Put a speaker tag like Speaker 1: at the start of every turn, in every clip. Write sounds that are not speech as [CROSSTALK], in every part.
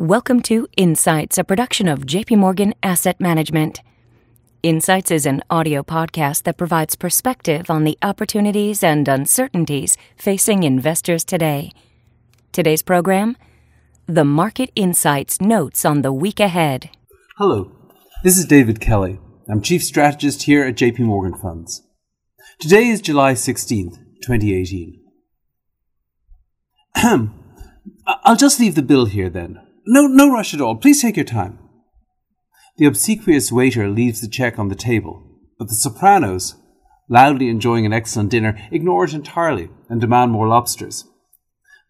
Speaker 1: Welcome to Insights, a production of JP Morgan Asset Management. Insights is an audio podcast that provides perspective on the opportunities and uncertainties facing investors today. Today's program The Market Insights Notes on the Week Ahead.
Speaker 2: Hello, this is David Kelly. I'm Chief Strategist here at JP Morgan Funds. Today is July 16th, 2018. [CLEARS THROAT] I'll just leave the bill here then. No, no rush at all. Please take your time. The obsequious waiter leaves the check on the table, but the sopranos, loudly enjoying an excellent dinner, ignore it entirely and demand more lobsters.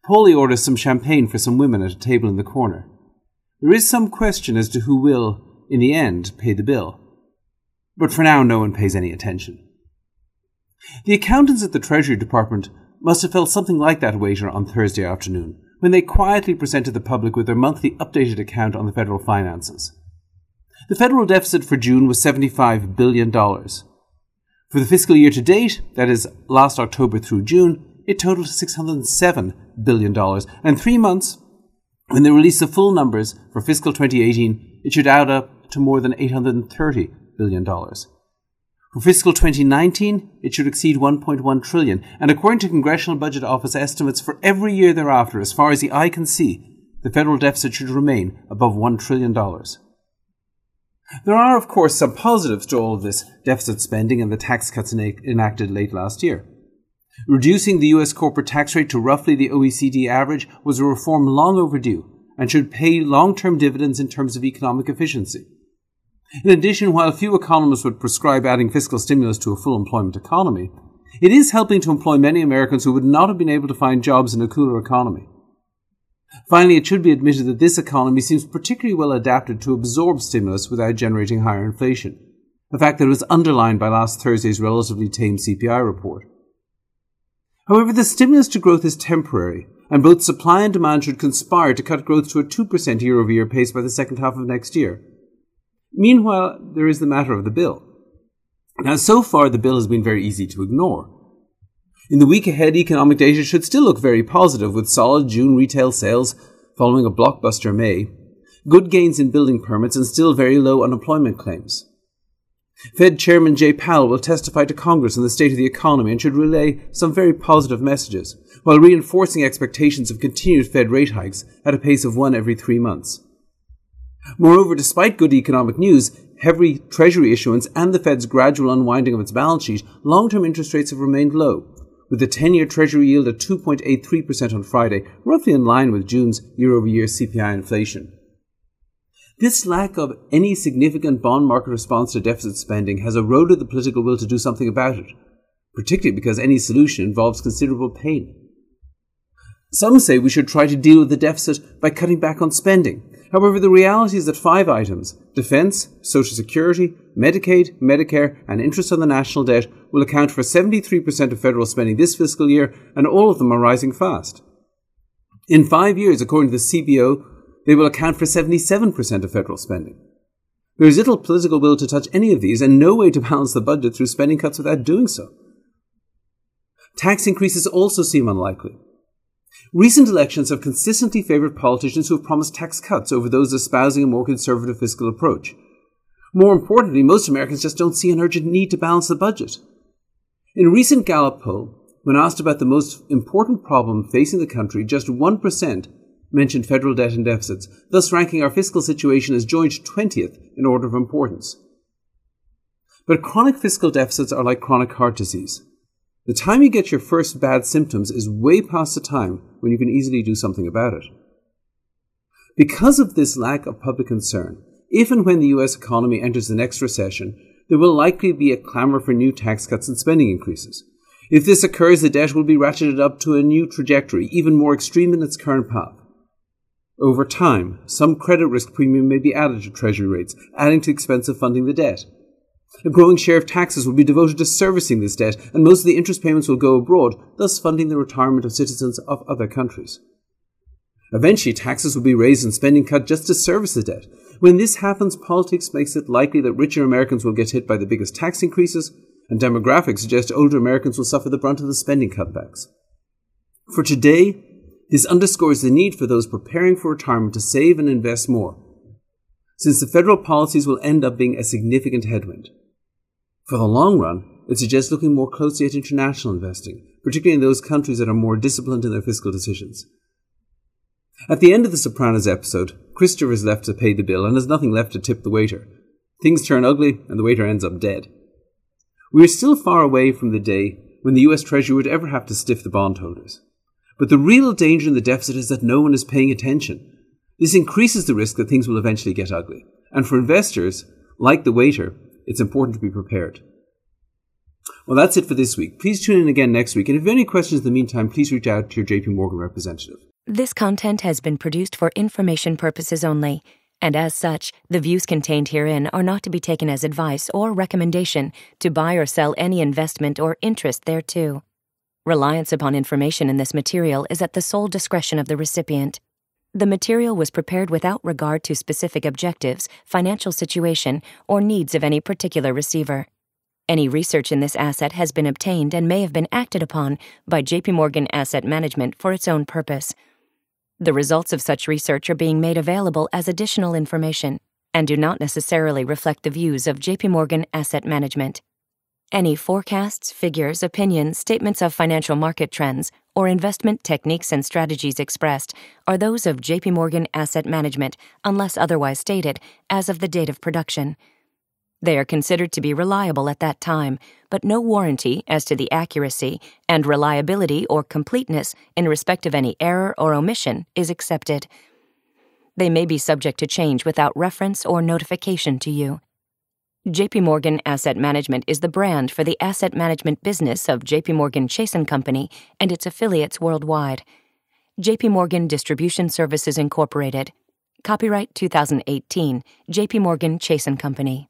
Speaker 2: Paulie orders some champagne for some women at a table in the corner. There is some question as to who will, in the end, pay the bill. But for now, no one pays any attention. The accountants at the Treasury Department must have felt something like that waiter on Thursday afternoon when they quietly presented the public with their monthly updated account on the federal finances. The federal deficit for June was $75 billion. For the fiscal year to date, that is last October through June, it totaled $607 billion. And three months, when they release the full numbers for fiscal 2018, it should add up to more than $830 billion. For fiscal 2019, it should exceed 1.1 trillion, and according to Congressional Budget Office estimates for every year thereafter, as far as the eye can see, the federal deficit should remain above $1 trillion. There are, of course, some positives to all of this deficit spending and the tax cuts enacted late last year. Reducing the US corporate tax rate to roughly the OECD average was a reform long overdue and should pay long term dividends in terms of economic efficiency. In addition, while few economists would prescribe adding fiscal stimulus to a full employment economy, it is helping to employ many Americans who would not have been able to find jobs in a cooler economy. Finally, it should be admitted that this economy seems particularly well adapted to absorb stimulus without generating higher inflation, a fact that was underlined by last Thursday's relatively tame CPI report. However, the stimulus to growth is temporary, and both supply and demand should conspire to cut growth to a 2% year over year pace by the second half of next year. Meanwhile, there is the matter of the bill. Now, so far, the bill has been very easy to ignore. In the week ahead, economic data should still look very positive, with solid June retail sales following a blockbuster May, good gains in building permits, and still very low unemployment claims. Fed Chairman Jay Powell will testify to Congress on the state of the economy and should relay some very positive messages, while reinforcing expectations of continued Fed rate hikes at a pace of one every three months. Moreover, despite good economic news, heavy Treasury issuance, and the Fed's gradual unwinding of its balance sheet, long term interest rates have remained low, with the 10 year Treasury yield at 2.83% on Friday, roughly in line with June's year over year CPI inflation. This lack of any significant bond market response to deficit spending has eroded the political will to do something about it, particularly because any solution involves considerable pain. Some say we should try to deal with the deficit by cutting back on spending, However, the reality is that five items defence, Social Security, Medicaid, Medicare, and interest on the national debt will account for 73% of federal spending this fiscal year, and all of them are rising fast. In five years, according to the CBO, they will account for 77% of federal spending. There is little political will to touch any of these, and no way to balance the budget through spending cuts without doing so. Tax increases also seem unlikely. Recent elections have consistently favoured politicians who have promised tax cuts over those espousing a more conservative fiscal approach. More importantly, most Americans just don't see an urgent need to balance the budget. In a recent Gallup poll, when asked about the most important problem facing the country, just 1% mentioned federal debt and deficits, thus ranking our fiscal situation as joint 20th in order of importance. But chronic fiscal deficits are like chronic heart disease. The time you get your first bad symptoms is way past the time when you can easily do something about it. Because of this lack of public concern, if and when the US economy enters the next recession, there will likely be a clamour for new tax cuts and spending increases. If this occurs, the debt will be ratcheted up to a new trajectory, even more extreme than its current path. Over time, some credit risk premium may be added to Treasury rates, adding to expense of funding the debt. A growing share of taxes will be devoted to servicing this debt, and most of the interest payments will go abroad, thus funding the retirement of citizens of other countries. Eventually, taxes will be raised and spending cut just to service the debt. When this happens, politics makes it likely that richer Americans will get hit by the biggest tax increases, and demographics suggest older Americans will suffer the brunt of the spending cutbacks. For today, This underscores the need for those preparing for retirement to save and invest more, since the federal policies will end up being a significant headwind. For the long run, it suggests looking more closely at international investing, particularly in those countries that are more disciplined in their fiscal decisions. At the end of the Sopranos episode, Christopher is left to pay the bill and has nothing left to tip the waiter. Things turn ugly, and the waiter ends up dead. We are still far away from the day when the US Treasury would ever have to stiff the bondholders. But the real danger in the deficit is that no one is paying attention. This increases the risk that things will eventually get ugly. And for investors, like the waiter, it's important to be prepared. Well, that's it for this week. Please tune in again next week. And if you have any questions in the meantime, please reach out to your JP Morgan representative.
Speaker 1: This content has been produced for information purposes only, and as such, the views contained herein are not to be taken as advice or recommendation to buy or sell any investment or interest thereto. Reliance upon information in this material is at the sole discretion of the recipient. The material was prepared without regard to specific objectives, financial situation, or needs of any particular receiver. Any research in this asset has been obtained and may have been acted upon by JP Morgan Asset Management for its own purpose. The results of such research are being made available as additional information and do not necessarily reflect the views of JP Morgan Asset Management. Any forecasts, figures, opinions, statements of financial market trends, or investment techniques and strategies expressed are those of JP Morgan Asset Management unless otherwise stated as of the date of production. They are considered to be reliable at that time, but no warranty as to the accuracy and reliability or completeness in respect of any error or omission is accepted. They may be subject to change without reference or notification to you. JP Morgan Asset Management is the brand for the asset management business of JP Morgan Chase & Company and its affiliates worldwide. JP Morgan Distribution Services Incorporated. Copyright 2018. JP Morgan Chase & Company.